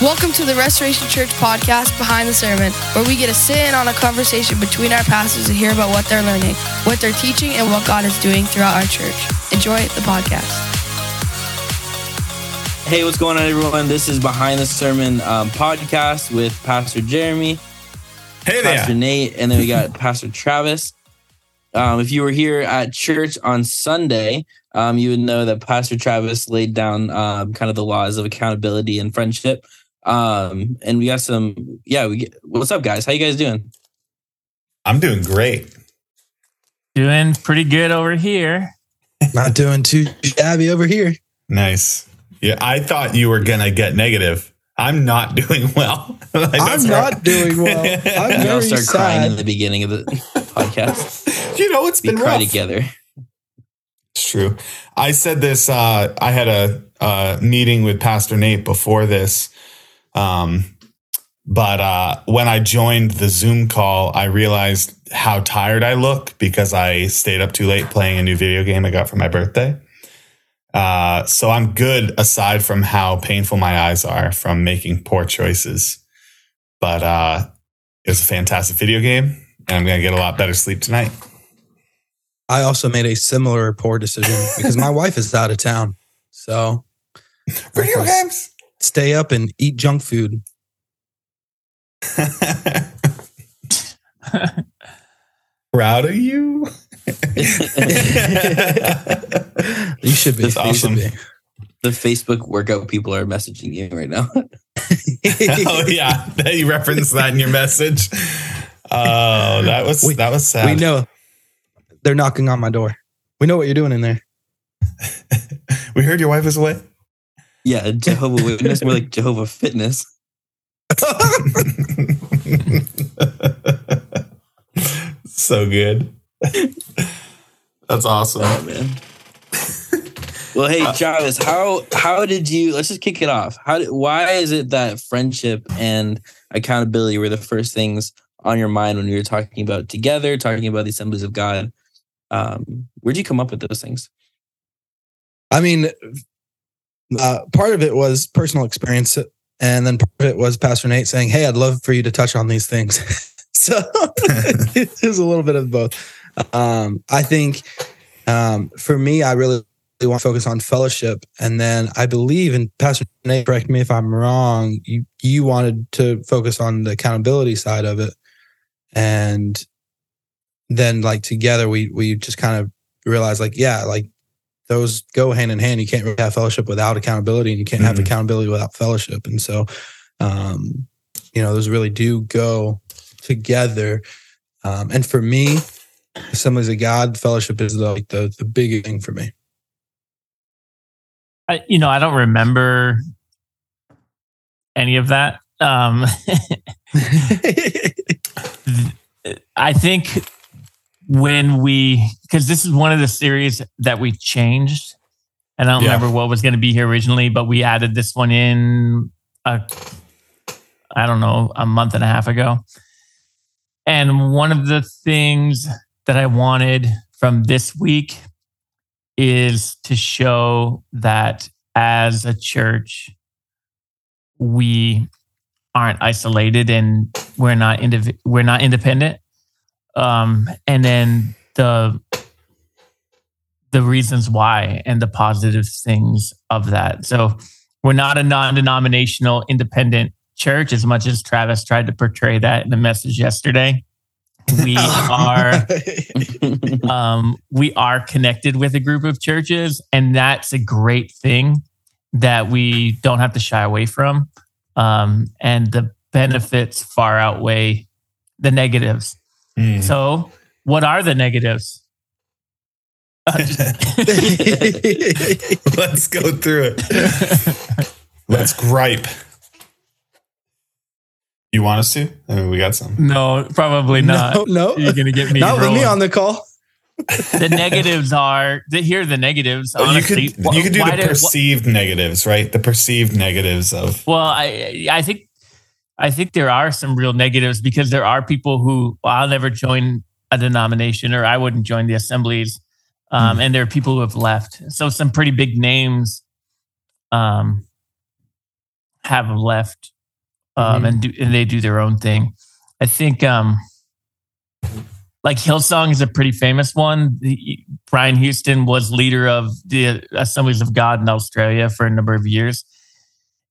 Welcome to the Restoration Church podcast, Behind the Sermon, where we get to sit in on a conversation between our pastors and hear about what they're learning, what they're teaching, and what God is doing throughout our church. Enjoy the podcast. Hey, what's going on, everyone? This is Behind the Sermon um, podcast with Pastor Jeremy, Hey there. Pastor Nate, and then we got Pastor Travis. Um, if you were here at church on Sunday, um, you would know that Pastor Travis laid down um, kind of the laws of accountability and friendship. Um, and we got some, yeah, we get, what's up, guys? How you guys doing? I'm doing great. Doing pretty good over here. Not doing too shabby over here. Nice. Yeah, I thought you were gonna get negative. I'm not doing well. Like, I'm not right. doing well. I'm We all very start crying in the beginning of the podcast. you know, it's We been cry rough. together. It's true. I said this. Uh, I had a, uh meeting with Pastor Nate before this, um, but uh, when I joined the Zoom call, I realized how tired I look because I stayed up too late playing a new video game I got for my birthday. Uh, so I'm good aside from how painful my eyes are from making poor choices. But uh, it was a fantastic video game, and I'm gonna get a lot better sleep tonight. I also made a similar poor decision because my wife is out of town. So Video games. Stay up and eat junk food. Proud of you. You should be. That's You awesome. should The Facebook workout people are messaging you right now. oh yeah, you referenced that in your message. Oh, that was We- that was sad. we know they're knocking on my door. We know what you're doing in there. We heard your wife was away. Yeah, Jehovah Witness, more like Jehovah Fitness. so good. That's awesome. Oh man. Well, hey Uh, Travis, how how did you? Let's just kick it off. How did, why is it that friendship and accountability were the first things on your mind when you were talking about together, talking about the assemblies of God? Um, where'd you come up with those things? I mean, uh, part of it was personal experience, and then part of it was Pastor Nate saying, "Hey, I'd love for you to touch on these things." so it was a little bit of both. Um, I think um, for me, I really want to focus on fellowship, and then I believe, and Pastor Nate, correct me if I'm wrong. You you wanted to focus on the accountability side of it, and then like together, we we just kind of realized, like, yeah, like those go hand in hand. You can't really have fellowship without accountability, and you can't have Mhm. accountability without fellowship. And so, um, you know, those really do go together. Um, and for me, Assemblies of God fellowship is the, like the the big thing for me. I, you know, I don't remember any of that. Um, I think when we, because this is one of the series that we changed, and I don't Yeah. remember what was going to be here originally, but we added this one in, a, I don't know, a month and a half ago. And one of the things that I wanted from this week is to show that as a church, we aren't isolated and we're not indiv- we're not independent. Um, and then the the reasons why and the positive things of that. So we're not a non-denominational independent church as much as Travis tried to portray that in the message yesterday. We are um, we are connected with a group of churches, and that's a great thing that we don't have to shy away from. Um, and the benefits far outweigh the negatives. Mm. So, what are the negatives? Let's go through it. Let's gripe. You want us to? I mean, we got some. no, probably not. No, no, You're gonna get me. not with me on the call. the negatives are. Here are the negatives. Oh, you Honestly, could you could do why the did- wh- perceived negatives, right? The perceived negatives of Well, I I think I think there are some real negatives because there are people who well, I'll never join a denomination or I wouldn't join the assemblies, um, Mhm. and there are people who have left. So some pretty big names, um, have left um, Mhm. and do and they do their own thing. I think um, like Hillsong is a pretty famous one. The- Brian Houston was leader of the Assemblies of God in Australia for a number of years,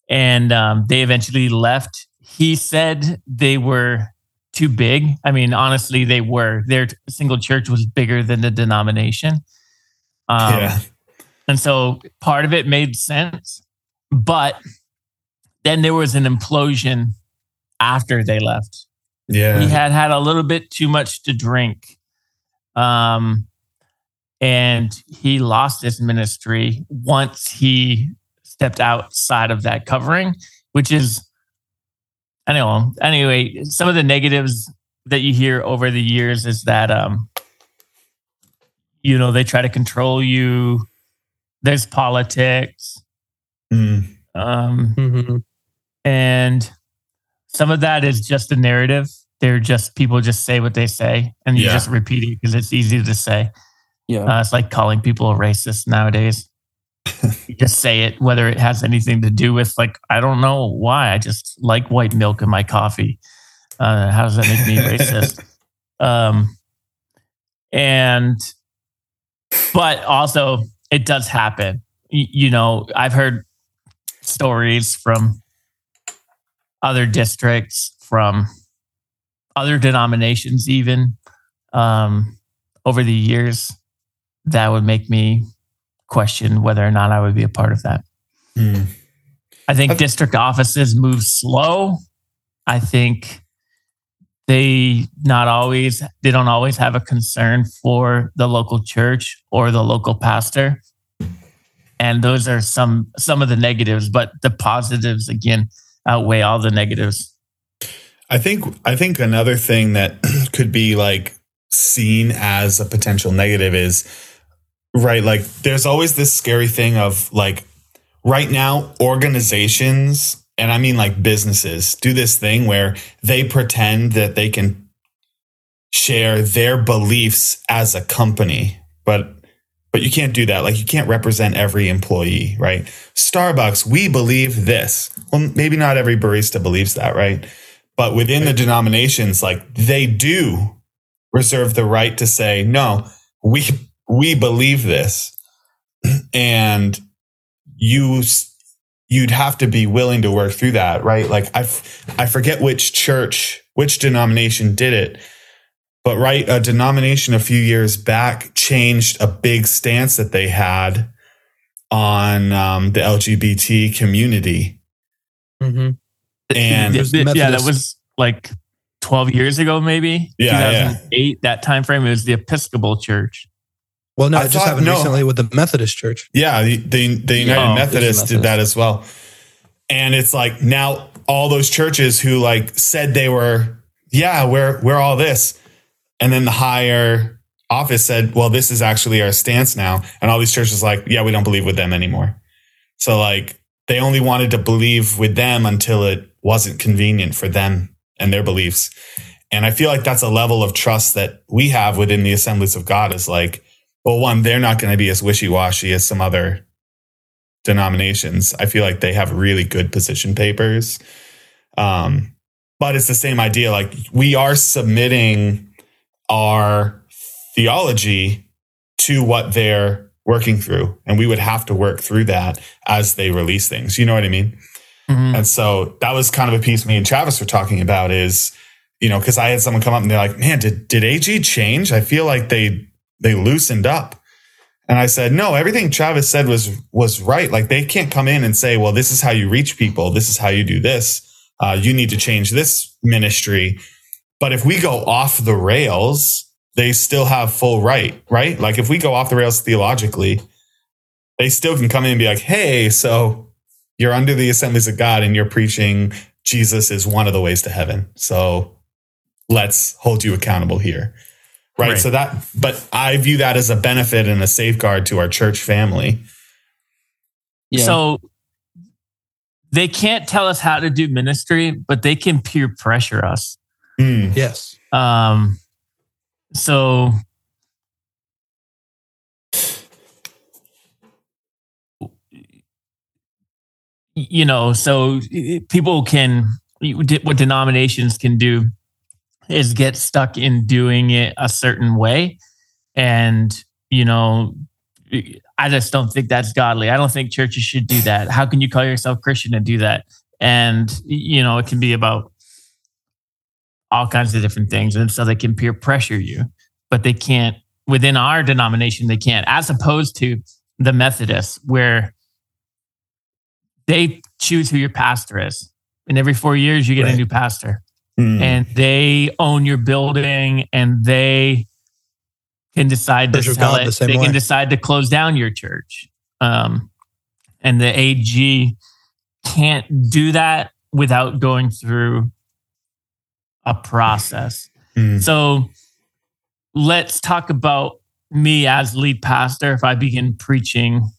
and um, they eventually left. He said they were too big. I mean, honestly, they were. Their single church was bigger than the denomination. Um, yeah. and so part of it made sense. But then there was an implosion after they left. Yeah. He had had a little bit too much to drink. Um, and he lost his ministry once he stepped outside of that covering, which is, I know. Anyway, some of the negatives that you hear over the years is that, um, you know, they try to control you. There's politics. Mm. Um, Mhm. and some of that is just a narrative. They're just people just say what they say, and you Yeah. just repeat it because it's easy to say. Yeah. Uh, it's like calling people a racist nowadays. Just say it, whether it has anything to do with like I don't know why. I just like white milk in my coffee. Uh, how does that make me racist? Um, and but also it does happen. Y- you know, I've heard stories from other districts, from other denominations, even um, over the years, that would make me question whether or not I would be a part of that. Mm. I think I've- district offices move slow. I think they not always they don't always have a concern for the local church or the local pastor. And those are some some of the negatives, but the positives again outweigh all the negatives. I think I think another thing that could be like seen as a potential negative is right like there's always this scary thing of like right now organizations and I mean like businesses do this thing where they pretend that they can share their beliefs as a company but but you can't do that. Like you can't represent every employee right? Starbucks we believe this. Well maybe not every barista believes that right? But within the denominations like they do reserve the right to say no we we believe this and you you'd have to be willing to work through that right like i f- i forget which church which denomination did it but right a denomination a few years back changed a big stance that they had on um, the lgbt community Mhm. And- yeah, that was like 12 years ago, maybe Yeah, yeah. 2008, that time frame. It was the Episcopal Church. Well, no, I it just thought- happened no. recently with the Methodist Church. Yeah, the the, the United Oh, Methodists there's did that as well. And it's like now all those churches who like said they were, yeah, we're we're all this. And then the higher office said, well, this is actually our stance now. And all these churches like, yeah, we don't believe with them anymore. So like they only wanted to believe with them until it wasn't convenient for them and their beliefs. And I feel like that's a level of trust that we have within the assemblies of God is like, well, one, they're not going to be as wishy washy as some other denominations. I feel like they have really good position papers. Um, but it's the same idea. Like we are submitting our theology to what they're working through, and we would have to work through that as they release things. You know what I mean? Mhm. And so that was kind of a piece me and Travis were talking about is, you know, because I had someone come up and they're like, man, did, did AG change? I feel like they they loosened up. And I said, no, everything Travis said was was right. Like they can't come in and say, well, this is how you reach people. This is how you do this. Uh, you need to change this ministry. But if we go off the rails, they still have full right, right? Like if we go off the rails theologically, they still can come in and be like, hey, so you're under the assemblies of God and you're preaching Jesus is one of the ways to heaven. So let's hold you accountable here. Right. Right. So that, but I view that as a benefit and a safeguard to our church family. Yeah. So they can't tell us how to do ministry, but they can peer pressure us. Mm, Yes. Um, so you know, so people can, what denominations can do is get stuck in doing it a certain way. And, you know, I just don't think that's godly. I don't think churches should do that. How can you call yourself Christian and do that? And, you know, it can be about all kinds of different things. And so they can peer pressure you, but they can't, within our denomination, they can't, as opposed to the Methodists, where they choose who your pastor is. And every four years, you get right. a new pastor. Mm. And they own your building and they can decide to sell it. The they way. can decide to close down your church. Um, and the AG can't do that without going through a process. Mm. So let's talk about me as lead pastor. If I begin preaching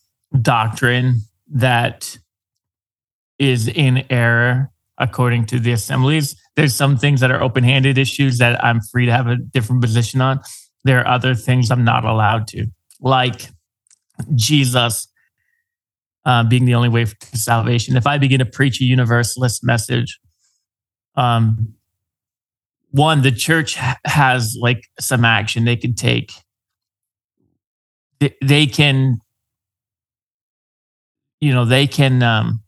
doctrine that is in error according to the assemblies, there's some things that are open handed issues that I'm free to have a different position on. There are other things I'm not allowed to, like Jesus uh, being the only way to salvation. If I begin to preach a universalist message, um, one, the church has like some action they can take. They, they can, you know, they can, um,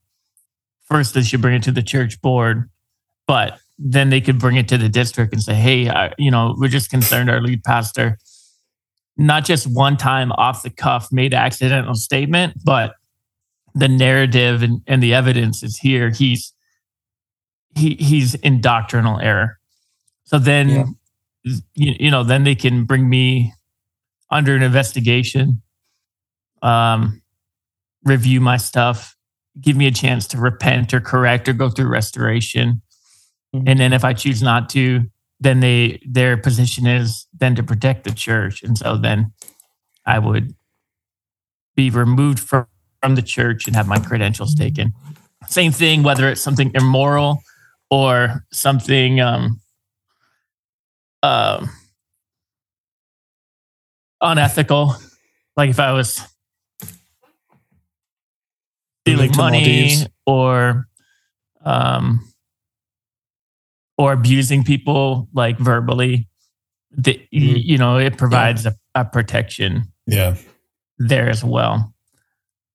first they should bring it to the church board, but then they could bring it to the district and say, hey, I, you know, we're just concerned our lead pastor, not just one time off the cuff made accidental statement, but the narrative and, and the evidence is here. He's he he's in doctrinal error. So then yeah. you, you know, then they can bring me under an investigation, um, review my stuff, give me a chance to repent or correct or go through restoration Mm-hmm. And then if I choose not to, then they their position is then to protect the church. And so then I would be removed from, from the church and have my credentials taken. Same thing, whether it's something immoral or something um, uh, unethical. Like if I was stealing money or um, or abusing people like verbally, the, mm-hmm. you know, it provides yeah. a, a, protection. Yeah. There as well.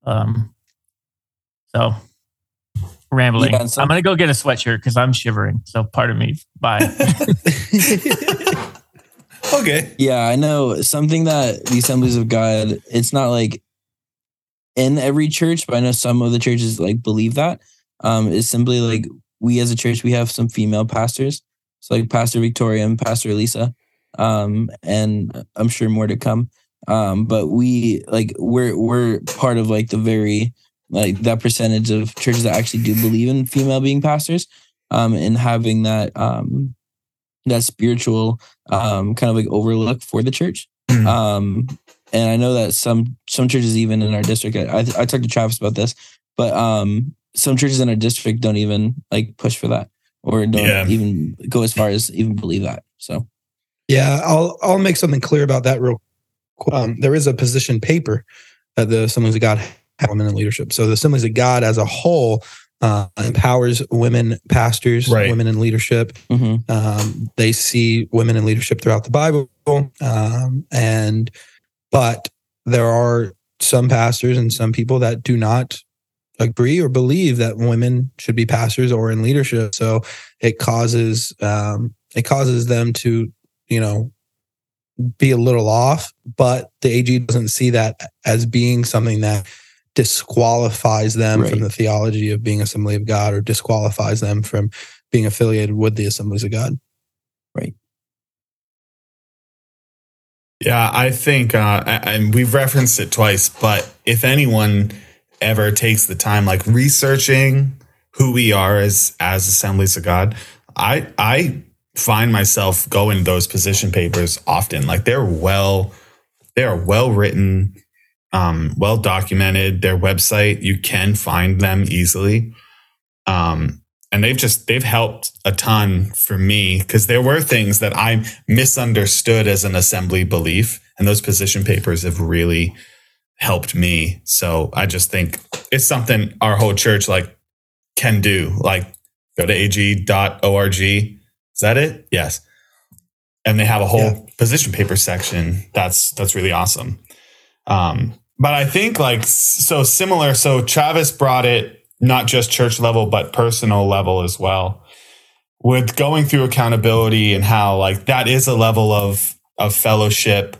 Um, so rambling. Yeah, so- I'm going to go get a sweatshirt because I'm shivering. So pardon me. Bye. okay. Yeah, I know something that the Assemblies of God, it's not like in every church, but I know some of the churches like believe that. Um, is simply like we as a church we have some female pastors so like pastor victoria and pastor Lisa, um and i'm sure more to come um but we like we're we're part of like the very like that percentage of churches that actually do believe in female being pastors um and having that um that spiritual um kind of like overlook for the church mm-hmm. um and i know that some some churches even in our district I, I, I talked to travis about this but um some churches in our district don't even like push for that or don't yeah. even go as far as even believe that. So, yeah, I'll I'll make something clear about that real. quick. Um, there is a position paper that the Assemblies of God have women in leadership. So the Assemblies of God as a whole uh, empowers women pastors, right. women in leadership. Mm-hmm. Um, they see women in leadership throughout the Bible, um, and but there are some pastors and some people that do not agree or believe that women should be pastors or in leadership. So it causes um, it causes them to you know be a little off, but the AG doesn't see that as being something that disqualifies them right. from the theology of being Assembly of God or disqualifies them from being affiliated with the Assemblies of God. Right. Yeah, I think, uh, and we've referenced it twice, but if anyone ever takes the time like researching who we are as as assemblies of god i i find myself going to those position papers often. Like they're well they are well written um well documented. Their website you can find them easily. Um and they've just they've helped a ton for me because there were things that i misunderstood as an assembly belief and those position papers have really helped me. So I just think it's something our whole church, like can do. Like go to ag.org. Is that it? Yes. And they have a whole yeah. position paper section. That's that's really awesome. Um, but I think like so similar. So Travis brought it not just church level, but personal level as well. With going through accountability and how like that is a level of of fellowship.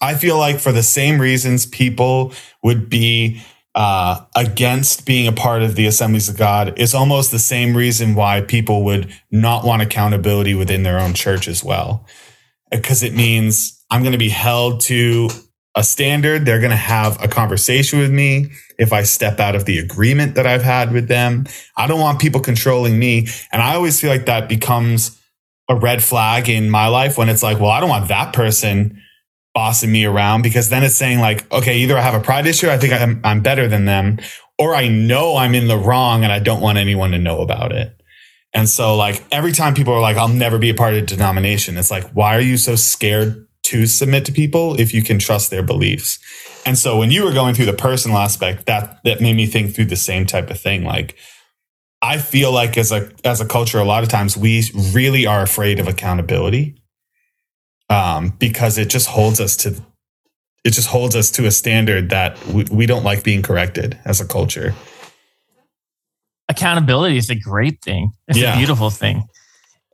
I feel like for the same reasons people would be uh, against being a part of the assemblies of God is almost the same reason why people would not want accountability within their own church as well. Because it means I'm going to be held to a standard. They're going to have a conversation with me if I step out of the agreement that I've had with them. I don't want people controlling me. And I always feel like that becomes a red flag in my life when it's like, well, I don't want that person bossing me around because then it's saying like, okay, either I have a pride issue, I think I'm, I'm better than them, or I know I'm in the wrong and I don't want anyone to know about it. And so like every time people are like, I'll never be a part of a denomination, it's like, why are you so scared to submit to people if you can trust their beliefs. And so when you were going through the personal aspect, that that made me think through the same type of thing. Like I feel like as a as a culture, a lot of times we really are afraid of accountability. Um, because it just holds us to it just holds us to a standard that we, we don't like being corrected as a culture. Accountability is a great thing. It's yeah. a beautiful thing.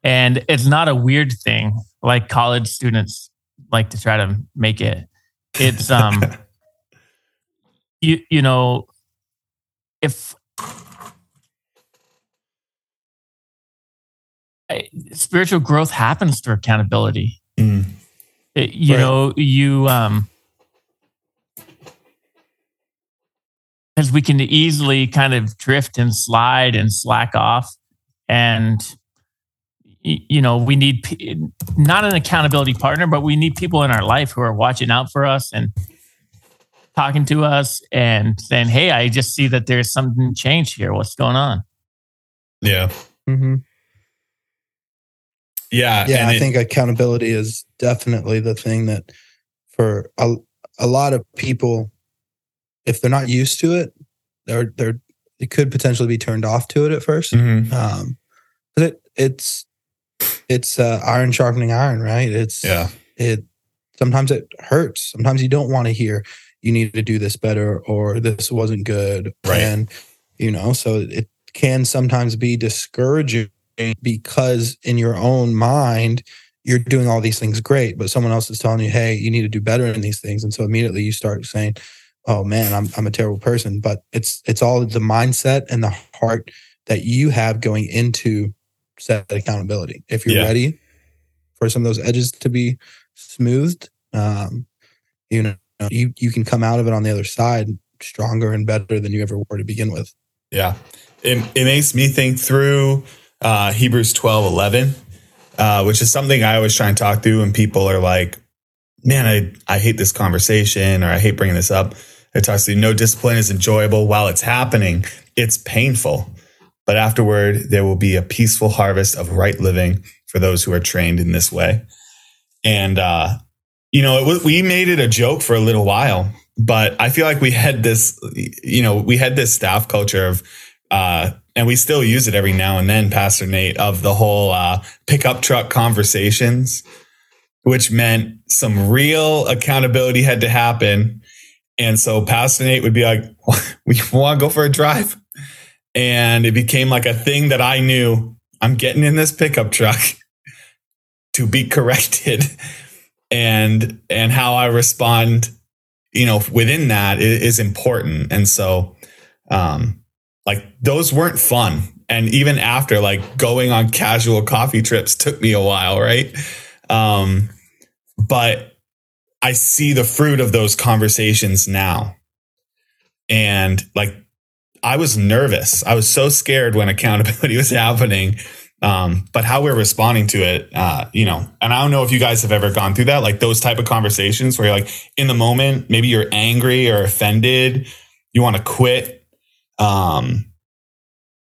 And it's not a weird thing like college students like to try to make it. It's um you you know if spiritual growth happens through accountability. Mm. It, you right. know, you um because we can easily kind of drift and slide and slack off and you know, we need not an accountability partner, but we need people in our life who are watching out for us and talking to us and saying, Hey, I just see that there's something changed here. What's going on? Yeah. Mm-hmm. Yeah. Yeah. I it, think accountability is definitely the thing that for a, a lot of people, if they're not used to it, they're, they're, they could potentially be turned off to it at 1st mm-hmm. Um, it, it's, it's uh, iron sharpening iron, right? It's yeah. It sometimes it hurts. Sometimes you don't want to hear you need to do this better or this wasn't good, right? And you know, so it can sometimes be discouraging because in your own mind you're doing all these things great, but someone else is telling you, "Hey, you need to do better in these things," and so immediately you start saying, "Oh man, I'm I'm a terrible person." But it's it's all the mindset and the heart that you have going into set accountability. If you're yeah. ready for some of those edges to be smoothed, um, you know, you you can come out of it on the other side stronger and better than you ever were to begin with. Yeah, it, it makes me think through uh, Hebrews twelve eleven, uh, which is something I always try and talk through, and people are like, "Man, I I hate this conversation," or "I hate bringing this up." It talks to you, no discipline is enjoyable while it's happening. It's painful but afterward there will be a peaceful harvest of right living for those who are trained in this way. And, uh, you know, it, we made it a joke for a little while, but I feel like we had this, you know, we had this staff culture of, uh, and we still use it every now and then, Pastor Nate, of the whole uh, pickup truck conversations, which meant some real accountability had to happen. And so Pastor Nate would be like, "We want to go for a drive." And it became like a thing that I knew I'm getting in this pickup truck to be corrected. And and how I respond you know within that is important. And so um like those weren't fun. And even after like going on casual coffee trips took me a while right? Um but I see the fruit of those conversations now. And like I was nervous. I was so scared when accountability was happening. Um, but how we're responding to it, uh, you know, and I don't know if you guys have ever gone through that, like those type of conversations where you're like in the moment, maybe you're angry or offended, you want to quit. Um,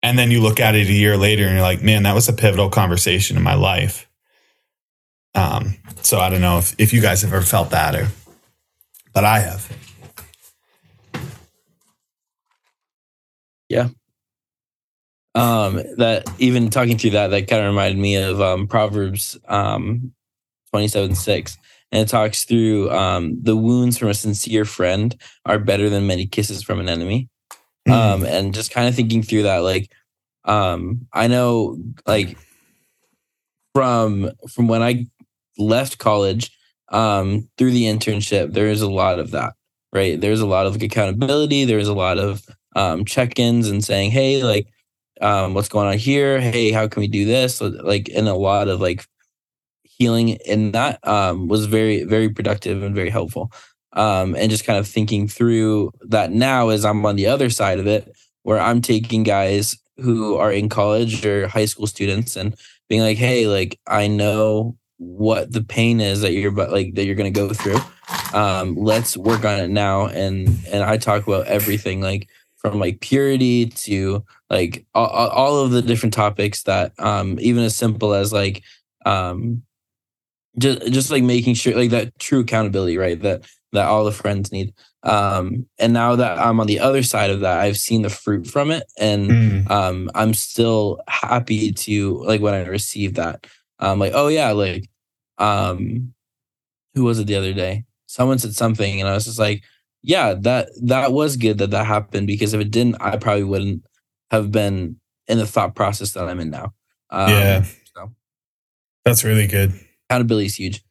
and then you look at it a year later and you're like, man, that was a pivotal conversation in my life. Um, so I don't know if, if you guys have ever felt that or, but I have. Yeah. um, that even talking through that, that kind of reminded me of um, Proverbs um, 27 6. And it talks through um, the wounds from a sincere friend are better than many kisses from an enemy. Mm. Um, and just kind of thinking through that, like, um, I know, like, from from when I left college um, through the internship, there is a lot of that, right? There's a lot of accountability. There's a lot of um, check-ins and saying, "Hey, like, um, what's going on here? Hey, how can we do this?" Like, and a lot of like healing and that um, was very, very productive and very helpful. Um, and just kind of thinking through that now as I'm on the other side of it, where I'm taking guys who are in college or high school students and being like, "Hey, like, I know what the pain is that you're but like that you're going to go through um let's work on it now and and i talk about everything like from like purity to like all, all of the different topics that um even as simple as like um just just like making sure like that true accountability right that that all the friends need. Um and now that i'm on the other side of that i've seen the fruit from it and Mm. um i'm still happy to like when i receive that. Um like oh yeah like um who was it the other day? Someone said something and i was just like yeah that that was good that that happened because if it didn't i probably wouldn't have been in the thought process that i'm in now um, Yeah. so That's really good. accountability is huge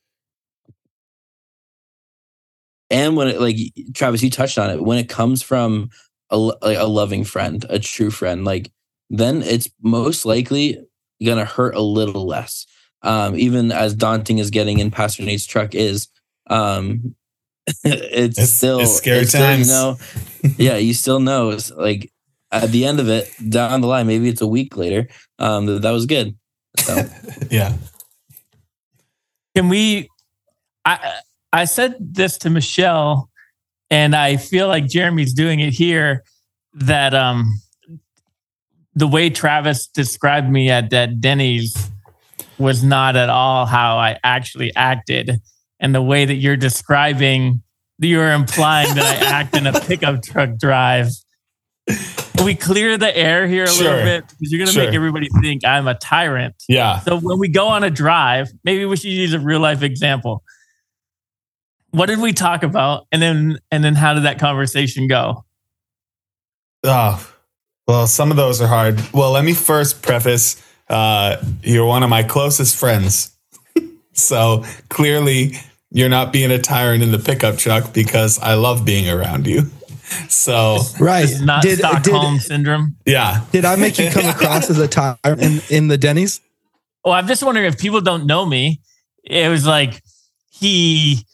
and when it like travis you touched on it when it comes from a, like a loving friend a true friend like then it's most likely gonna hurt a little less um even as daunting as getting in pastor nate's truck is um it's, It's- still it's scary still, times. you know yeah you still know it's like at the end of it down the line maybe it's a week later um that, that was good so yeah. Can we? I I said this to Michelle, and I feel like Jeremy's doing it here. That um, the way Travis described me at that Denny's was not at all how I actually acted, and the way that you're describing, you're implying that I act in a pickup truck drive. Can we clear the air here a Sure. little bit because you're going to Sure. make everybody think I'm a tyrant. Yeah. So when we go on a drive, maybe we should use a real life example. What did we talk about? And then and then how did that conversation go? Oh, well, some of those are hard. Well, let me first preface uh, you're one of my closest friends. so clearly, you're not being a tyrant in the pickup truck because I love being around you. So, Right. It's not did, uh, Stockholm did, syndrome. yeah. did I make you come across as a tyrant in, in the Denny's? Well, I'm just wondering if people don't know me. It was like he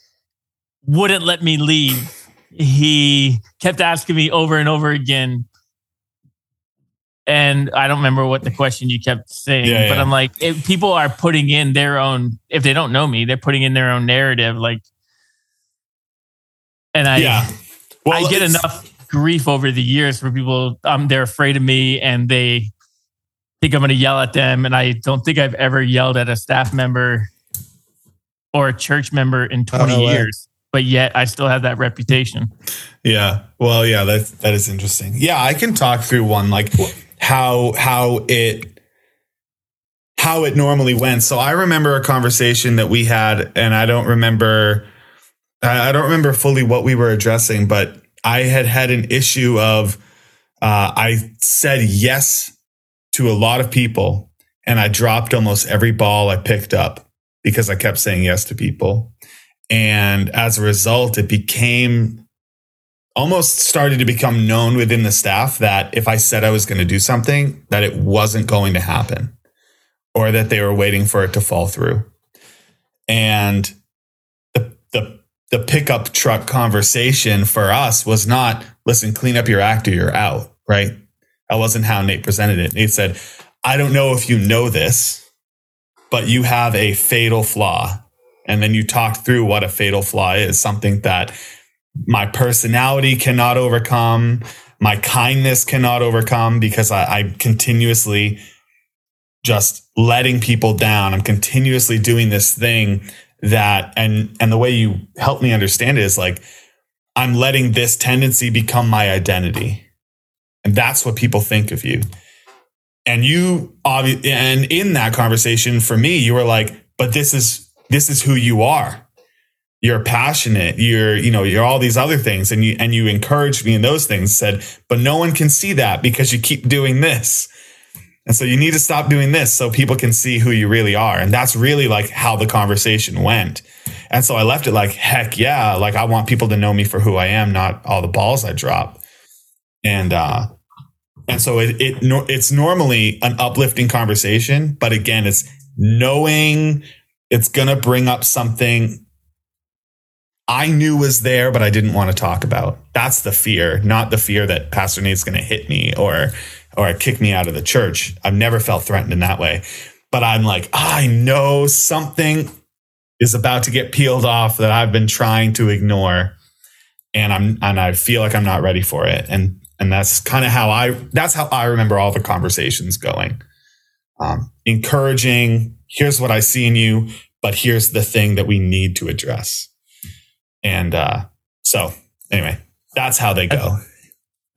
wouldn't let me leave. He kept asking me over and over again. And I don't remember what the question you kept saying, Yeah, but yeah. I'm like, if people are putting in their own, if they don't know me, they're putting in their own narrative. Like, and I, yeah. Well, I get enough grief over the years for people. Um, they're afraid of me and they think I'm going to yell at them. And I don't think I've ever yelled at a staff member or a church member in 20 no way. years. But yet I still have that reputation. Yeah. Well, yeah, that that is interesting. Yeah, I can talk through one like how how it how it normally went. So I remember a conversation that we had, and I don't remember I don't remember fully what we were addressing, but I had had an issue of uh, I said yes to a lot of people, and I dropped almost every ball I picked up because I kept saying yes to people. And as a result, it became almost started to become known within the staff that if I said I was going to do something, that it wasn't going to happen or that they were waiting for it to fall through. And the, the, the pickup truck conversation for us was not, listen, clean up your act or you're out, right? That wasn't how Nate presented it. Nate said, I don't know if you know this, but you have a fatal flaw. And then you talk through what a fatal flaw is, something that my personality cannot overcome, my kindness cannot overcome because I, I'm continuously just letting people down. I'm continuously doing this thing that and and the way you help me understand it is like I'm letting this tendency become my identity. And that's what people think of you. and you obvi- and in that conversation for me you were like but this is this is who you are you're passionate you're you know you're all these other things and you and you encouraged me in those things said but no one can see that because you keep doing this. And so you need to stop doing this so people can see who you really are. And that's really like how the conversation went. And so i left it like heck yeah like i want people to know me for who i am not all the balls i drop. And uh and so it, it it's normally an uplifting conversation, but again, it's knowing it's to bring up something I knew was there, but I didn't want to talk about. That's the fear, not the fear that Pastor Nate's going to hit me or or kick me out of the church. I've never felt threatened in that way. But I'm like, I know something is about to get peeled off that I've been trying to ignore. And I'm and I feel like I'm not ready for it. And and that's kind of how I that's how I remember all the conversations going. Um, encouraging, here's what I see in you, but here's the thing that we need to address. And uh, so, anyway, that's how they go.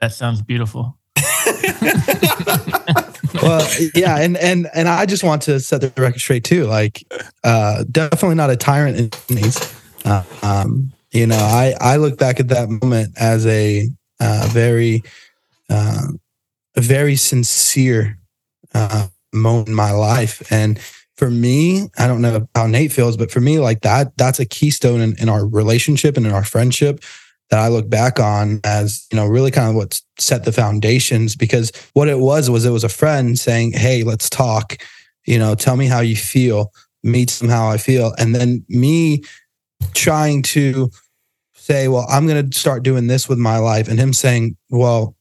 That sounds beautiful. well, yeah, and and and I just want to set the record straight too. Like, uh, definitely not a tyrant in these. Uh, um, you know, I I look back at that moment as a uh, very, uh, very sincere uh, moment in my life. And for me, I don't know how Nate feels, but for me, like that, that's a keystone in, in our relationship and in our friendship that I look back on as, you know, really kind of what set the foundations because what it was was it was a friend saying, Hey, let's talk, you know, tell me how you feel, meet me how I feel. And then me trying to say, well, I'm going to start doing this with my life. And him saying, well,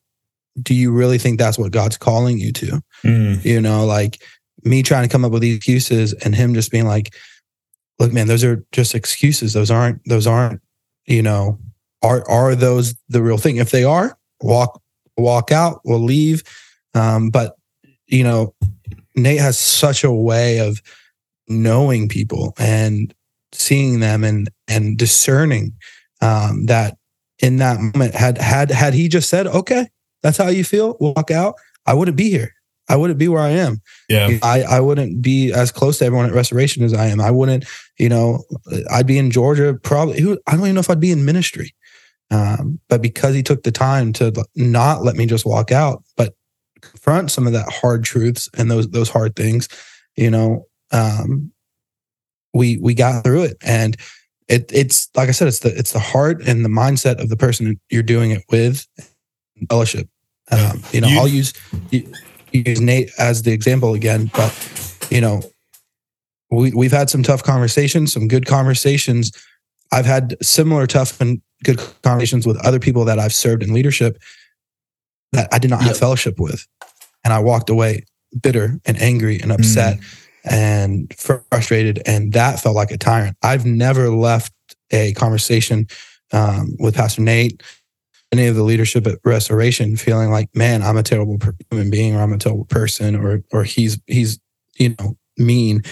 do you really think that's what God's calling you to? Mm. You know, like me trying to come up with these excuses and him just being like, look, man, those are just excuses. Those aren't, those aren't, you know, are, are those the real thing? If they are, walk, walk out, we'll leave. Um, but, you know, Nate has such a way of knowing people and seeing them and, and discerning um, that in that moment had had had he just said, "Okay, that's how you feel," walk out, I wouldn't be here. I wouldn't be where I am. Yeah, I I wouldn't be as close to everyone at Restoration as I am. I wouldn't, you know, I'd be in Georgia. Probably, Who, I don't even know if I'd be in ministry. Um, but because he took the time to not let me just walk out, but confront some of that hard truths and those those hard things, you know, um, we we got through it. And it, it's like I said, it's the it's the heart and the mindset of the person you're doing it with. Fellowship. Um, you know, you, I'll use use Nate as the example again, but you know, we we've had some tough conversations, some good conversations. I've had similar tough and good conversations with other people that I've served in leadership that I did not have yep. fellowship with, and I walked away bitter and angry and upset. Mm and frustrated. And that felt like a tyrant. I've never left a conversation um, with Pastor Nate, any of the leadership at Restoration, feeling like, man, I'm a terrible human being, or I'm a terrible person, or or he's he's you know mean.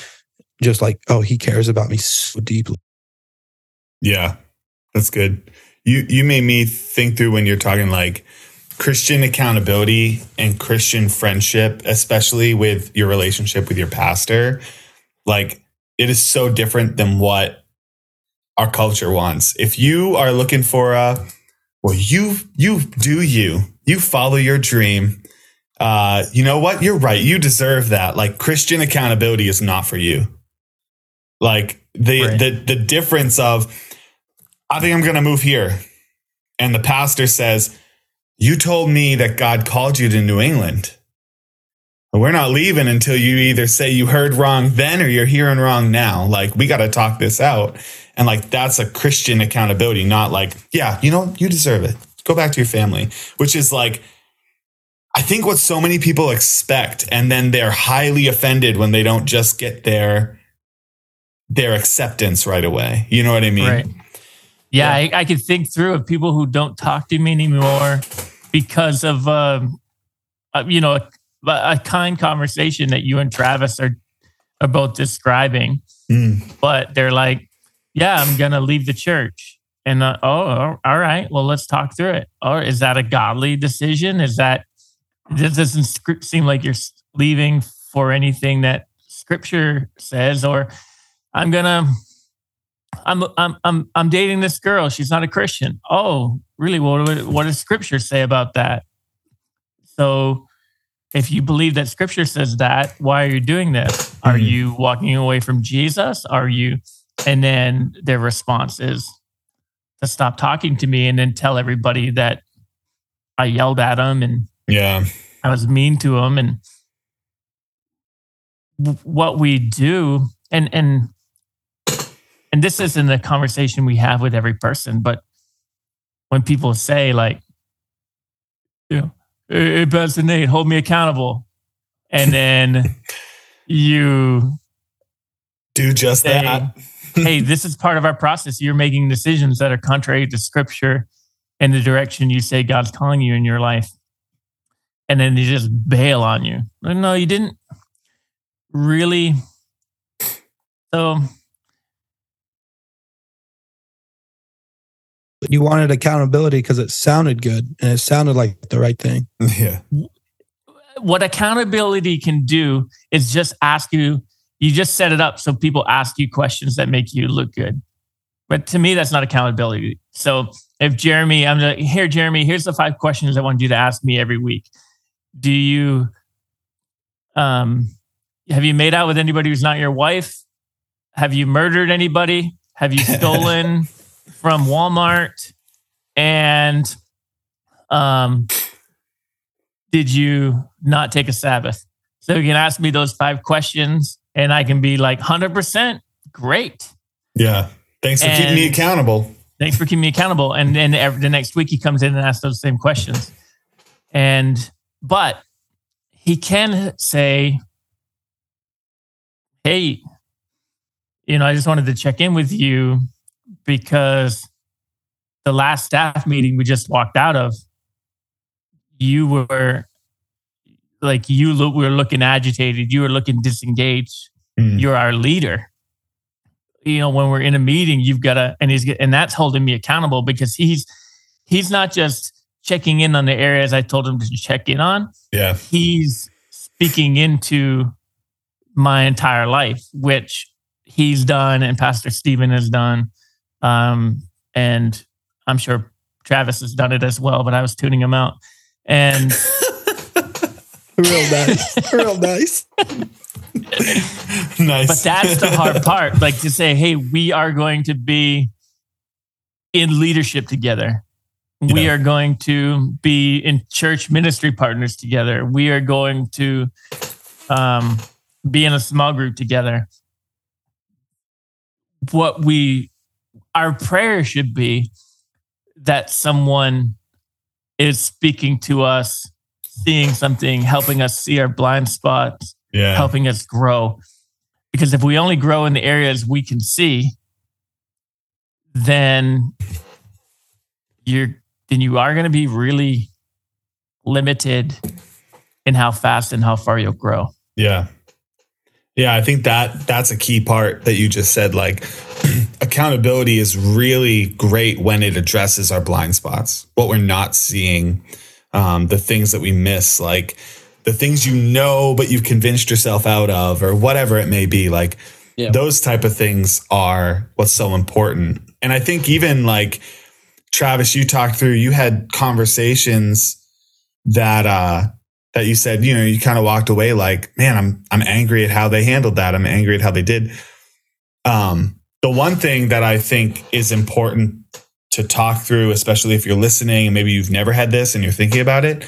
Just like, oh, he cares about me so deeply. Yeah, that's good. You you made me think through when you're talking like Christian accountability and Christian friendship, especially with your relationship with your pastor, like it is so different than what our culture wants. If you are looking for a, well, you, you do you, you follow your dream. Uh, you know what? You're right. You deserve that. Like Christian accountability is not for you. Like the, right. the, the difference of, I think I'm going to move here. And the pastor says, you told me that God called you to New England. We're not leaving until you either say you heard wrong then or you're hearing wrong now. Like, we got to talk this out. And like, that's a Christian accountability, not like, yeah, you know, you deserve it. Go back to your family, which is like, I think what so many people expect. And then they're highly offended when they don't just get their, their acceptance right away. You know what I mean? Right. Yeah, yeah. I, I could think through of people who don't talk to me anymore because of, um, uh, you know, a, a, kind conversation that you and Travis are, are both describing. Mm. But they're like, yeah, I'm going to leave the church. And uh, oh, all right. Well, let's talk through it. Or is that a godly decision? Is that this doesn't seem like you're leaving for anything that scripture says or I'm going to I'm I'm I'm I'm dating this girl. She's not a Christian. Oh, really? What what does Scripture say about that? So, if you believe that Scripture says that, why are you doing this? Are Mhm. you walking away from Jesus? Are you? And then their response is to stop talking to me and then tell everybody that I yelled at them and Yeah. I was mean to them and what we do and and and this isn't a conversation we have with every person but when people say like you know hey, hey Pastor Nate hold me accountable and then you Do just say that. Hey this is part of our process you're making decisions that are contrary to scripture and the direction you say God's calling you in your life and then they just bail on you. No, you didn't really. So You wanted accountability because it sounded good and it sounded like the right thing. Yeah. what accountability can do is just ask you. You just set it up so people ask you questions that make you look good. But to me, that's not accountability. So if Jeremy, I'm like, here, Jeremy, here's the five questions I want you to ask me every week. Do you, um, have you made out with anybody who's not your wife? Have you murdered anybody? Have you stolen from Walmart? And, um, did you not take a Sabbath? So you can ask me those five questions and I can be like 100% great. Yeah. Thanks for keeping me accountable. Thanks for keeping me accountable. And then every, the next week he comes in and asks those same questions. And, but he can say, Hey, you know, I just wanted to check in with you because the last staff meeting we just walked out of, you were like, you look, we were looking agitated. You were looking disengaged Mm. you're our leader. You know, when we're in a meeting, you've got to, and he's, and that's holding me accountable because he's, he's not just checking in on the areas I told him to check in on. Yeah. He's speaking into my entire life, which he's done and Pastor Stephen has done. Um, and I'm sure Travis has done it as well, but I was tuning him out. And Real nice. Real nice. nice. But that's the hard part. Like to say, hey, we are going to be in leadership together. We are going to be in church ministry partners together. We are going to um, be in a small group together. What we, our prayer should be that someone is speaking to us, seeing something, helping us see our blind spots, yeah. helping us grow. Because if we only grow in the areas we can see, then you're then you are going to be really limited in how fast and how far you'll grow. Yeah. Yeah, I think that that's a key part that you just said. Like, accountability is really great when it addresses our blind spots, what we're not seeing, um, the things that we miss, like the things you know but you've convinced yourself out of, or whatever it may be. Like, Yeah. those type of things are what's so important. And I think even like Travis, you talked through, you had conversations that uh that you said, you know, you kind of walked away like, man, I'm I'm angry at how they handled that. I'm angry at how they did. Um, the one thing that I think is important to talk through, especially if you're listening and maybe you've never had this and you're thinking about it,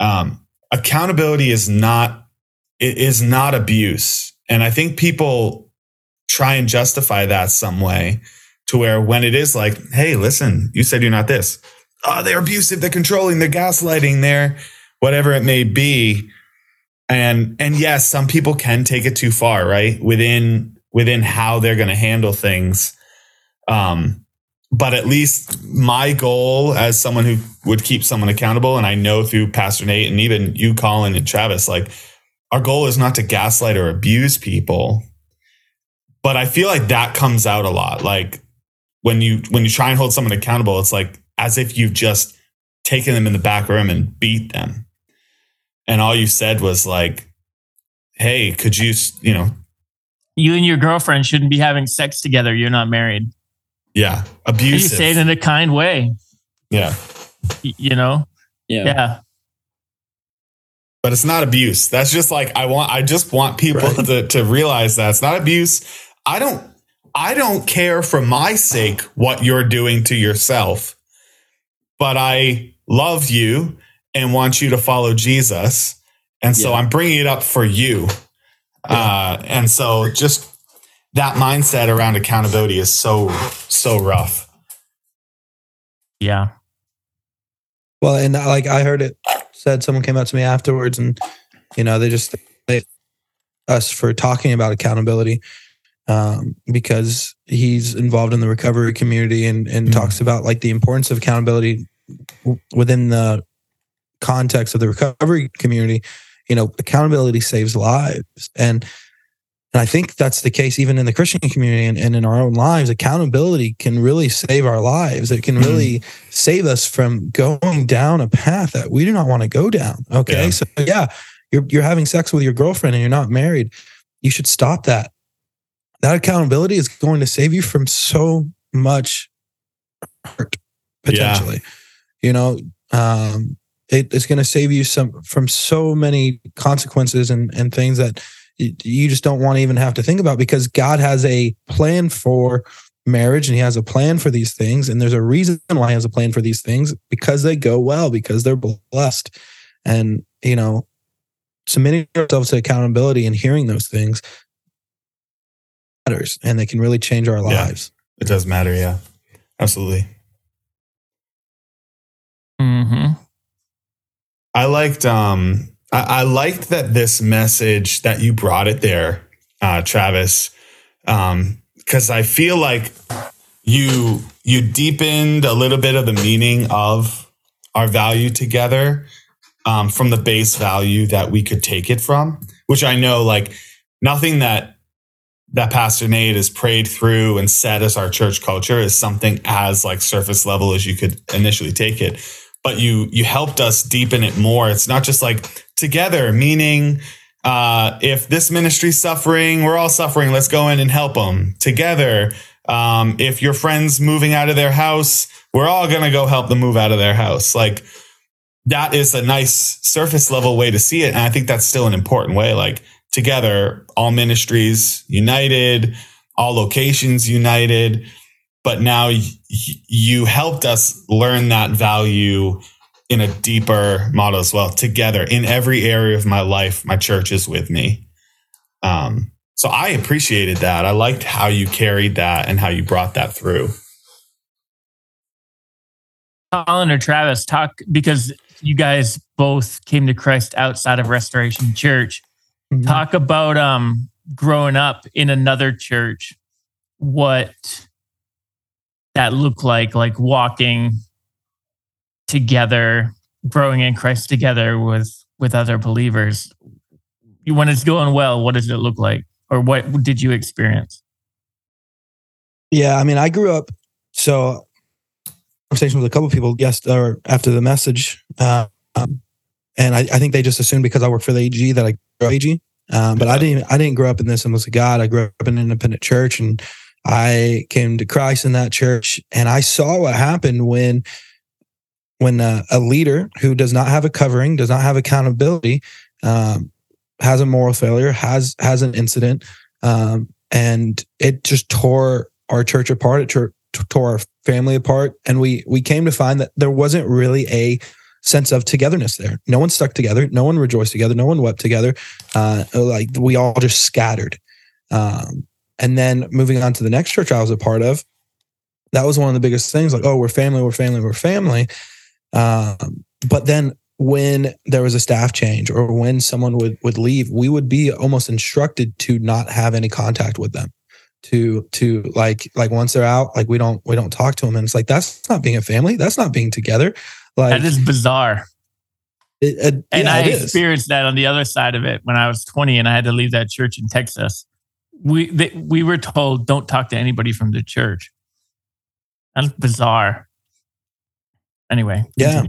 um, accountability is not it is not abuse. And I think people try and justify that some way to where when it is like, hey, listen, you said you're not this. Oh, they're abusive, they're controlling, they're gaslighting, they're whatever it may be. And and yes, some people can take it too far, right? Within within how they're going to handle things. Um, but at least my goal as someone who would keep someone accountable, and I know through Pastor Nate and even you, Collin and Travis, like our goal is not to gaslight or abuse people. But I feel like that comes out a lot. Like when you when you try and hold someone accountable, it's like as if you've just taken them in the back room and beat them. And all you said was like, hey, could you, you know, You and your girlfriend shouldn't be having sex together. You're not married. Yeah, Abuse. You say it in a kind way. yeah. You know? Yeah. Yeah. but it's not abuse. That's just like I want I just want people Right. to, to realize that it's not abuse. I don't I don't care for my sake what you're doing to yourself. But I love you and want you to follow Jesus. And so Yeah. I'm bringing it up for you. Uh and so just that mindset around accountability is so so rough. Yeah. Well, and uh, like I heard it said, someone came up to me afterwards, and you know they just they us for talking about accountability um, because he's involved in the recovery community and and Mhm. talks about like the importance of accountability w- within the context of the recovery community. You know, accountability saves lives, and and I think that's the case even in the Christian community and, and in our own lives. Accountability can really save our lives. It can Mhm. really save us from going down a path that we do not want to go down. Okay. Yeah. So yeah, you're you're having sex with your girlfriend and you're not married. You should stop that. That accountability is going to save you from so much hurt potentially. You know, um, it, it's going to save you some from so many consequences and and things that you just don't want to even have to think about because God has a plan for marriage and he has a plan for these things and there's a reason why he has a plan for these things because they go well because they're blessed and you know submitting ourselves to accountability and hearing those things matters and they can really change our Yeah. lives It does matter, yeah. Absolutely. hmm I liked um I, I liked that this message that you brought it there, uh, Travis. Um, because I feel like you you deepened a little bit of the meaning of our value together um, from the base value that we could take it from, which I know like nothing that that Pastor Nate has prayed through and said as our church culture is something as like surface level as you could initially take it but you you helped us deepen it more. It's not just like together, meaning uh, if this ministry's suffering, we're all suffering. Let's go in and help them together. Um, if your friend's moving out of their house, we're all gonna go help them move out of their house. Like that is a nice surface level way to see it, and I think that's still an important way. Like together, all ministries united, all locations united but now y- you helped us learn that value in a deeper model as well together in every area of my life my church is with me um, so i appreciated that i liked how you carried that and how you brought that through Collin or Travis, talk because you guys both came to Christ outside of Restoration Church. Mm-hmm. Talk about um growing up in another church, what that looked like, like walking together, growing in Christ together with with other believers. When it's going well, what does it look like? Or what did you experience? Yeah, I mean, I grew up so conversation with a couple people yes or after the message, um, and I, I think they just assumed because I work for the AG that I grew up AG, um, but I didn't. I didn't grow up in this and was a God. I grew up in an independent church, and I came to Christ in that church, and I saw what happened when when uh, a leader who does not have a covering, does not have accountability, um, has a moral failure, has has an incident, um, and it just tore our church apart. It tore, tore our family apart, and we we came to find that there wasn't really a sense of togetherness there. No one stuck together. No one rejoiced together. No one wept together. Uh, like we all just scattered. Um, and then moving on to the next church I was a part of, that was one of the biggest things. Like, oh, we're family, we're family, we're family. Um, but then when there was a staff change or when someone would would leave, we would be almost instructed to not have any contact with them. To to like like once they're out, like we don't we don't talk to them, and it's like that's not being a family. That's not being together. Like That is bizarre. it, it- And yeah, I it is. experienced that on the other side of it when I was 20 and I had to leave that church in Texas. We they, we were told don't talk to anybody from the church. That's bizarre. Anyway, Yeah.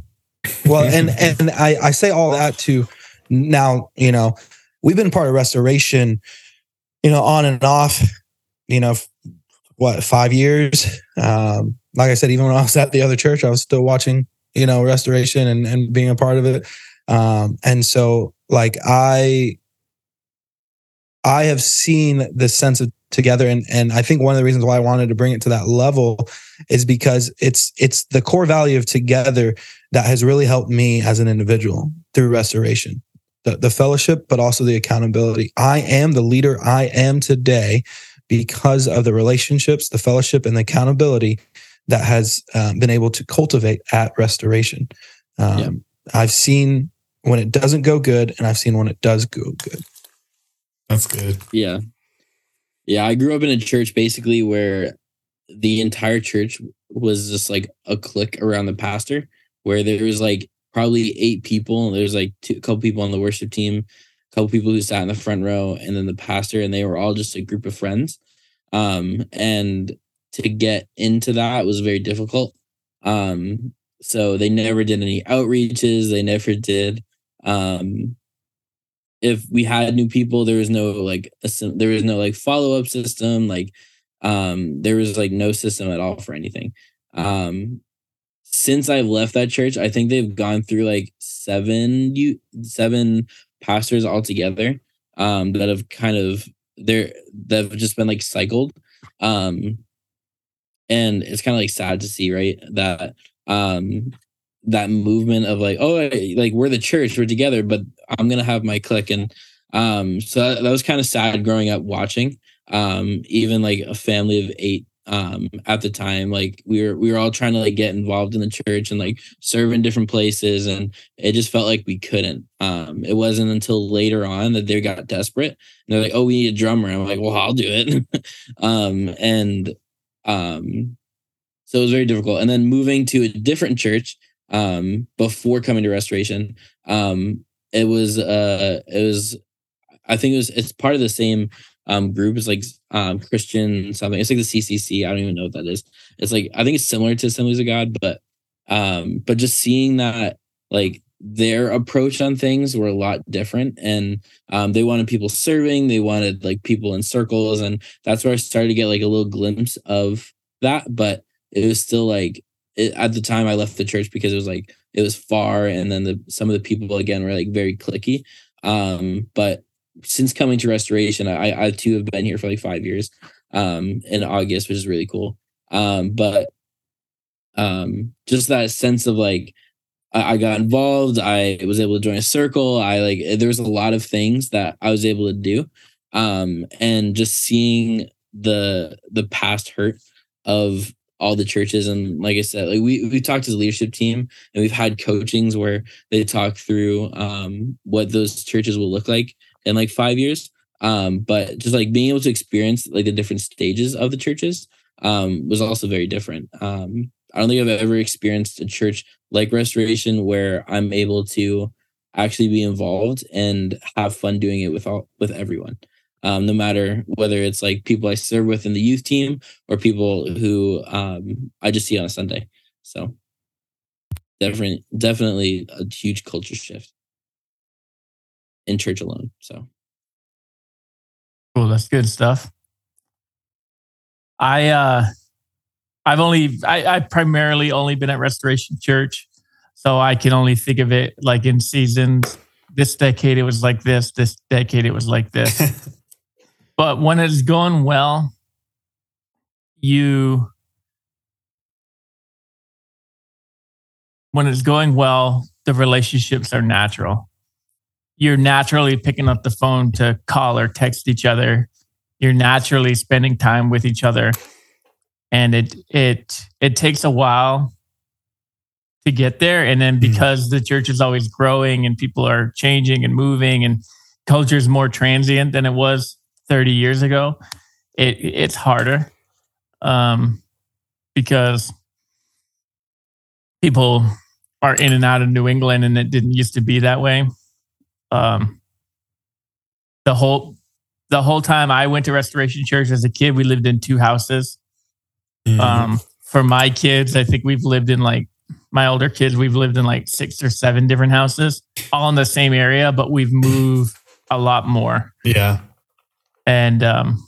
well and and I, I say all that to now you know we've been part of restoration, you know, on and off, you know, what, five years. Um, like I said, even when I was at the other church, I was still watching, you know, restoration and, and being a part of it. Um, and so like I I have seen the sense of together and and I think one of the reasons why I wanted to bring it to that level is because it's it's the core value of together that has really helped me as an individual through restoration. The, the fellowship, but also the accountability. I am the leader I am today because of the relationships, the fellowship, and the accountability that has um, been able to cultivate at restoration. Um, yeah. I've seen when it doesn't go good, and I've seen when it does go good. That's good. Yeah. Yeah. I grew up in a church basically where the entire church was just like a clique around the pastor, where there was like probably eight people. There's like two, a couple people on the worship team, a couple people who sat in the front row, and then the pastor, and they were all just a group of friends. Um, and to get into that was very difficult. Um, so they never did any outreaches. They never did um if we had new people there was no like a, there was no like follow-up system like um there was like no system at all for anything. Um since i've left that church i think they've gone through like seven you seven pastors altogether um that have kind of they're that have just been like cycled. Um and it's kind of like sad to see right that um that movement of like oh like we're the church we're together but i'm gonna have my clique, and um so that, that was kind of sad growing up watching um even like a family of eight um at the time like we were we were all trying to like get involved in the church and like serve in different places and it just felt like we couldn't. Um it wasn't until later on that they got desperate and they're like oh we need a drummer. I'm like well i'll do it. Um and um so it was very difficult. And then moving to a different church um, before coming to restoration. Um, it was uh, it was I think it was it's part of the same um group. is like um Christian something. It's like the CCC. I don't even know what that is. It's like I think it's similar to Assemblies of God, but um, but just seeing that like their approach on things were a lot different and um, they wanted people serving they wanted like people in circles and that's where i started to get like a little glimpse of that but it was still like it, at the time I left the church because it was like it was far, and then the some of the people again were like very clicky. Um, but since coming to Restoration, I I too have been here for like five years. Um, in August, which is really cool. Um, but um, just that sense of like I, I got involved. I was able to join a circle. I like there was a lot of things that I was able to do. Um, and just seeing the the past hurt of all the churches and like i said like we we talked as a leadership team and we've had coachings where they talk through um what those churches will look like in like five years. Um but just like being able to experience like the different stages of the churches um was also very different. Um i don't think i've ever experienced a church like restoration where i'm able to actually be involved and have fun doing it with all with everyone. Um, no matter whether it's like people I serve with in the youth team or people who um, I just see on a Sunday. So definitely, definitely a huge culture shift in church alone. So cool. That's good stuff. I, uh, I've only, I, I primarily only been at Restoration Church. So I can only think of it like in seasons. This decade it was like this. This decade it was like this. But when it's going well, you when it's going well, the relationships are natural. You're naturally picking up the phone to call or text each other. You're naturally spending time with each other. And it it it takes a while to get there. And then mm-hmm. because the church is always growing and people are changing and moving and culture is more transient than it was 30 years ago, it it's harder um, because people are in and out of New England, and it didn't used to be that way. Um, the whole the whole time I went to Restoration Church as a kid, we lived in two houses. Mm-hmm. Um, for my kids, I think we've lived in like my older kids, we've lived in like six or seven different houses, all in the same area, but we've moved a lot more Yeah. and um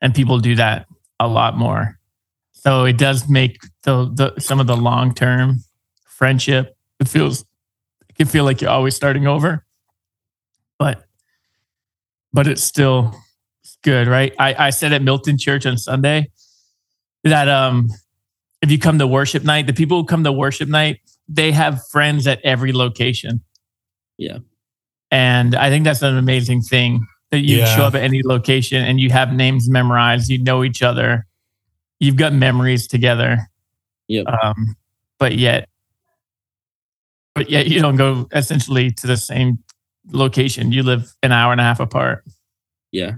and people do that a lot more so it does make the, the some of the long term friendship it feels it can feel like you're always starting over but but it's still good right i i said at milton church on sunday that um if you come to worship night the people who come to worship night they have friends at every location Yeah. and i think that's an amazing thing that you Yeah. show up at any location and you have names memorized you know each other you've got memories together Yep. um but yet but yet you don't go essentially to the same location you live an hour and a half apart Yeah.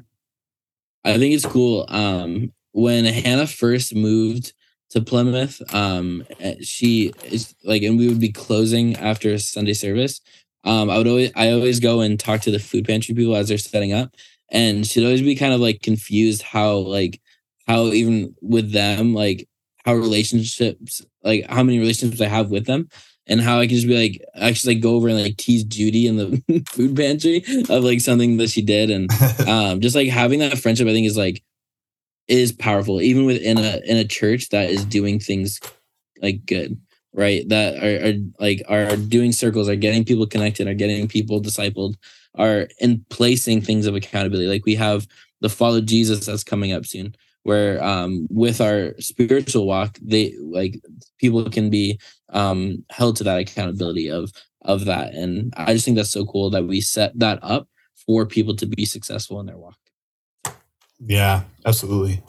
I think it's cool. Um, when Hannah first moved to Plymouth, um, eh, she is like, and we would be closing after Sunday service. Um, I would always, I always go and talk to the food pantry people as they're setting up, and she'd always be kind of like confused how, like, how even with them, like, how relationships, like, how many relationships I have with them, and how I can just be like, actually, like, go over and like tease Judy in the food pantry of like something that she did, and um just like having that friendship i think is like is powerful even within a in a church that is doing things like good right? That are, are like are doing circles are getting people connected are getting people discipled are in placing things of accountability. Like we have the follow jesus that's coming up soon where um with our spiritual walk they like people can be um held to that accountability of of that and i just think that's so cool that we set that up for people to be successful in their walk. yeah, absolutely.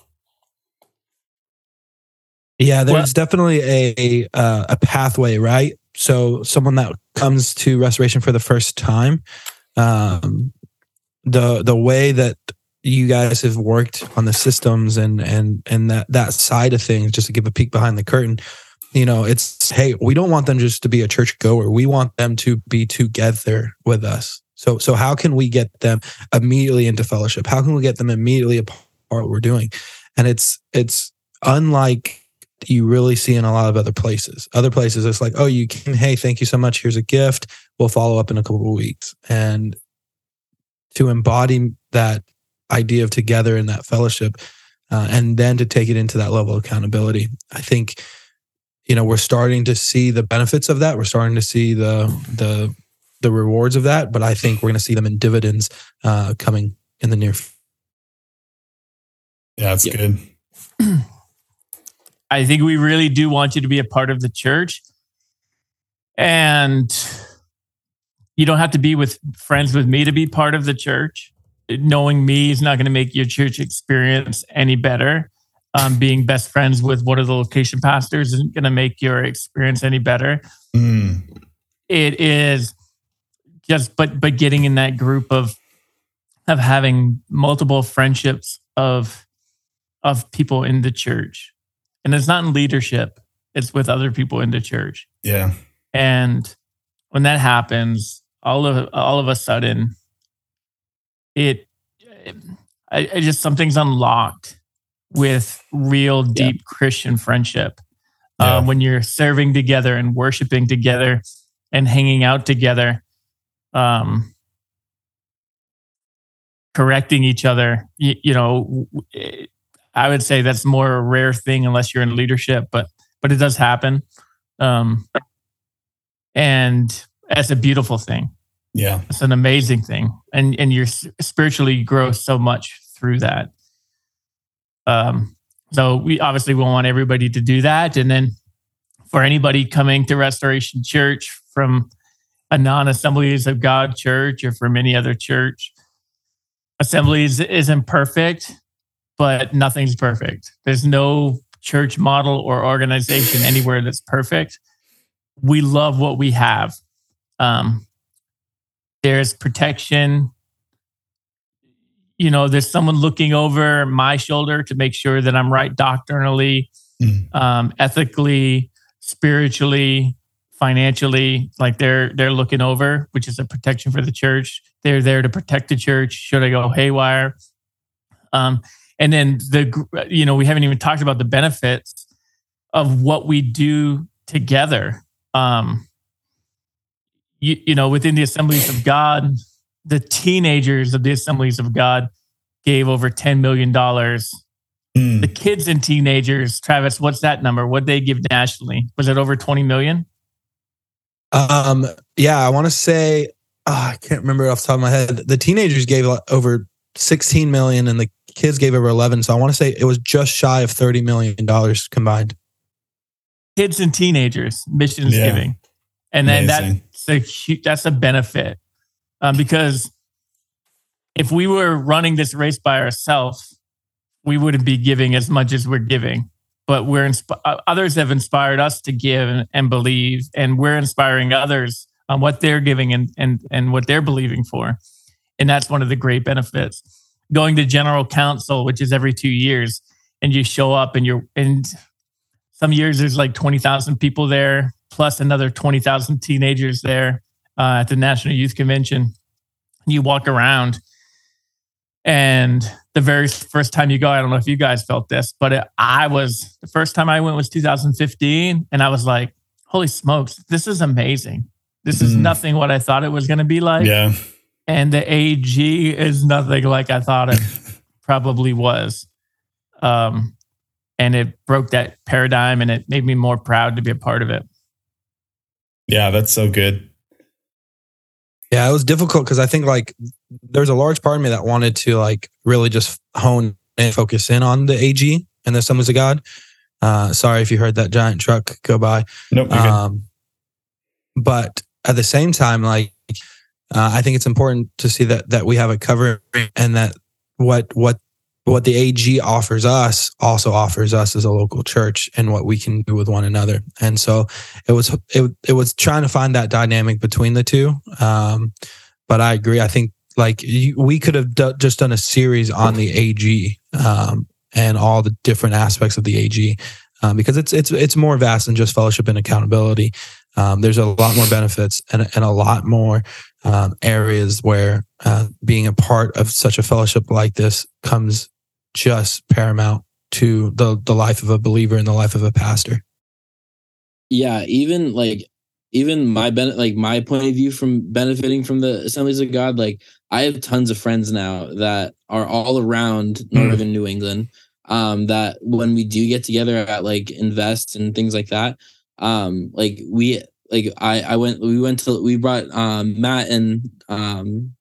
Yeah, there's Well- definitely a uh, a pathway, right? So someone that comes to restoration for the first time, um, the the way that you guys have worked on the systems and and and that that side of things, just to give a peek behind the curtain, you know, it's hey, we don't want them just to be a church goer. We want them to be together with us. So so how can we get them immediately into fellowship? How can we get them immediately a part what we're doing? And it's it's unlike you really see in a lot of other places. Other places, it's like, oh, you can, hey, thank you so much. Here's a gift. We'll follow up in a couple of weeks. And to embody that idea of together in that fellowship, uh, and then to take it into that level of accountability, I think, you know, we're starting to see the benefits of that. We're starting to see the the the rewards of that. But I think we're going to see them in dividends uh, coming in the near. future. Yeah, it's Yep. good. I think we really do want you to be a part of the church. And you don't have to be with friends with me to be part of the church. Knowing me is not going to make your church experience any better. Um, being best friends with one of the location pastors isn't going to make your experience any better. Mm, It is just, but but getting in that group of of having multiple friendships of of people in the church, and it's not in leadership; it's with other people in the church. yeah. And when that happens, all of all of a sudden, it, I, I just something's unlocked with real deep Christian friendship. Yeah. Um, when you're serving together and worshiping together and hanging out together, um, correcting each other, you, you know, I would say that's more a rare thing unless you're in leadership, but but it does happen. Um, and that's a beautiful thing. Yeah. It's an amazing thing, and and you're spiritually grow so much through that. Um, so we obviously will want everybody to do that, and then for anybody coming to Restoration Church from a non-Assemblies of God church or from any other church, Assemblies isn't perfect, but nothing's perfect. There's no church model or organization anywhere that's perfect. We love what we have. Um, there's protection. You know, there's someone looking over my shoulder to make sure that I'm right doctrinally, Mm. um, ethically, spiritually, financially. Like they're they're looking over, which is a protection for the church. They're there to protect the church. Should I go haywire? Um, and then the you know we haven't even talked about the benefits of what we do together. Um, you, you know, within the assemblies of God, the teenagers of the Assemblies of God gave over $10 million. Mm. The kids and teenagers, Travis, what's that number? What they give nationally? Was it over 20 million? Um, yeah, I want to say oh, I can't remember off the top of my head. The teenagers gave over 16 million and the kids gave over 11. So I want to say it was just shy of 30 million dollars combined. Kids and teenagers missions Yeah. giving, and then Amazing. That's a that's a benefit um, because if we were running this race by ourselves, we wouldn't be giving as much as we're giving. But we're insp- uh, others have inspired us to give and, and believe, and we're inspiring others on what they're giving and and and what they're believing for, and that's one of the great benefits. Going to general council, which is every two years, and you show up and you're and some years there's like twenty thousand people there, plus another twenty thousand teenagers there uh, at the National Youth Convention. You walk around, and the very first time you go, I don't know if you guys felt this, but it, I was the first time I went was 2015, and I was like, "Holy smokes, this is amazing! This is Mhm. nothing what I thought it was going to be like." yeah. and the AG is nothing like I thought it probably was. Um, and it broke that paradigm and it made me more proud to be a part of it. Yeah, that's so good. Yeah, it was difficult because I think like there's a large part of me that wanted to like really just hone and focus in on the AG and the Assemblies of God. Uh, sorry if you heard that giant truck go by. Nope. Um, but at the same time, like uh, I think it's important to see that that we have it covered and that what what what the AG offers us also offers us as a local church and what we can do with one another. And so it was it it was trying to find that dynamic between the two. Um, but I agree. I think like we could have d- just done a series on the AG um, and all the different aspects of the AG um, because it's it's it's more vast than just fellowship and accountability. Um, there's a lot more benefits and, and a lot more um, areas where uh, being a part of such a fellowship like this comes just paramount to the the life of a believer and the life of a pastor. yeah even like even my ben- like my point of view from benefiting from the assemblies of god like i have tons of friends now that are all around northern new england um that when we do get together at like invest and things like that um like we like i i went we went to we brought um matt and um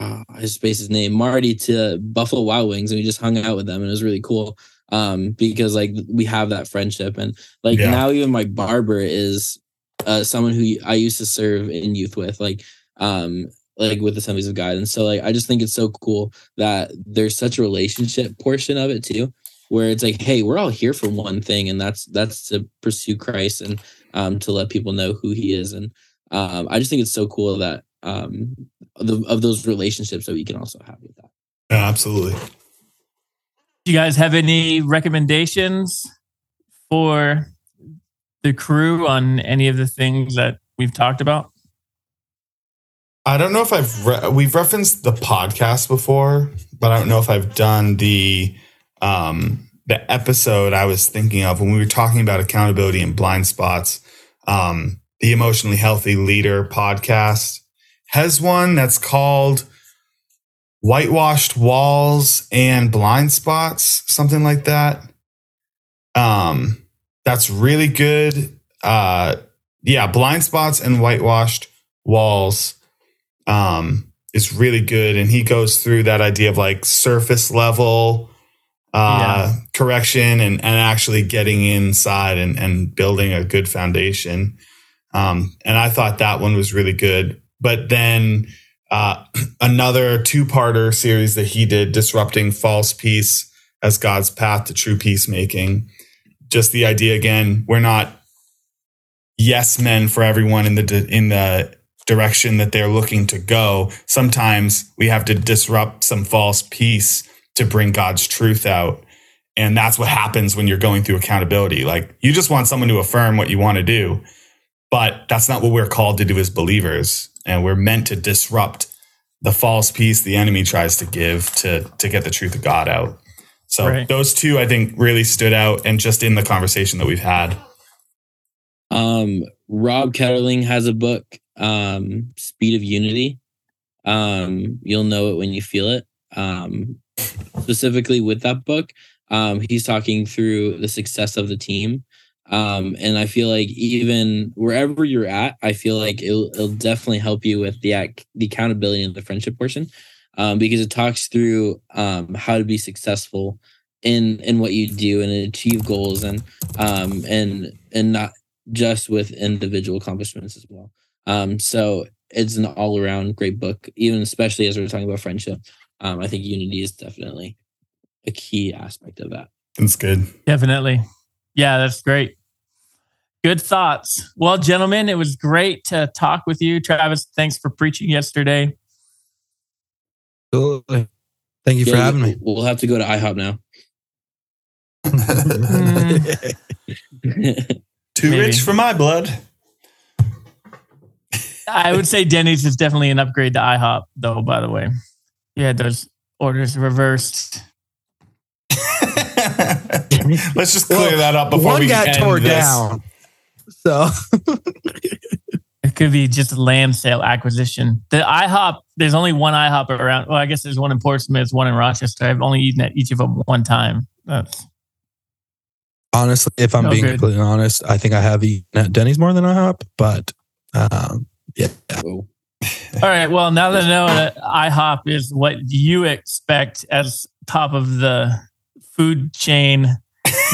uh, I just spaced his name Marty to Buffalo Wild Wings and we just hung out with them and it was really cool um because like we have that friendship and like Yeah. now even my barber is uh someone who I used to serve in youth with like um like with Assemblies of God and so like I just think it's so cool that there's such a relationship portion of it too where it's like hey we're all here for one thing and that's that's to pursue Christ and um to let people know who he is and um I just think it's so cool that um the, of those relationships that we can also have with that Yeah, absolutely. Do you guys have any recommendations for the crew on any of the things that we've talked about? I don't know if I've re- we've referenced the podcast before, but I don't know if I've done the um the episode I was thinking of when we were talking about accountability and blind spots. Um, the emotionally healthy leader podcast has one that's called whitewashed walls and blind spots, something like that. Um, that's really good. Uh, yeah, blind spots and whitewashed walls um, is really good. And he goes through that idea of like surface level uh, correction and, and actually getting inside and, and building a good foundation. Um, and I thought that one was really good. But then uh, another two parter series that he did, Disrupting False Peace as God's Path to True Peacemaking. Just the idea again, we're not yes men for everyone in the in the direction that they're looking to go. Sometimes we have to disrupt some false peace to bring God's truth out. And that's what happens when you're going through accountability. Like you just want someone to affirm what you want to do, but that's not what we're called to do as believers. And we're meant to disrupt the false peace the enemy tries to give to to get the truth of God out. So Right. those two I think really stood out and just in the conversation that we've had. Um, Rob Ketterling has a book, um, Speed of Unity. Um, you'll know it when you feel it. Um, specifically with that book, um, he's talking through the success of the team. Um, and I feel like even wherever you're at, I feel like it'll, it'll definitely help you with the ac- the accountability and the friendship portion, um, because it talks through um, how to be successful in in what you do and achieve goals and um and and not just with individual accomplishments as well. Um, so it's an all around great book, even especially as we're talking about friendship. Um, I think unity is definitely a key aspect of that. That's good. Definitely. Yeah, that's great. Good thoughts. Well, gentlemen, it was great to talk with you. Travis, thanks for preaching yesterday. Absolutely. Thank you for having me. We'll have to go to IHOP now. Mm. Too Maybe. rich for my blood. I would say Denny's is definitely an upgrade to IHOP, though, by the way. Yeah, those orders reversed. Let's just clear Well, that up before One we got end tore this. down. So It could be just a lamb sale acquisition. The IHOP, there's only one IHOP around. Well, I guess there's one in Portsmouth, one in Rochester. I've only eaten at each of them one time. That's honestly, if I'm Oh, being good. completely honest, I think I have eaten at Denny's more than IHOP, but um, yeah. All right. Well, now that I know that IHOP is what you expect as top of the food chain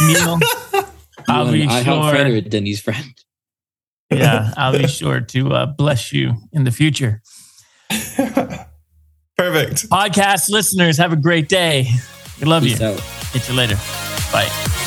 meal, I'll You be an IHOP friend or sure. a Denny's friend? Yeah, I'll be sure to uh, bless you in the future. Perfect. Podcast listeners, have a great day. We love Peace you. out. Get you later. Bye.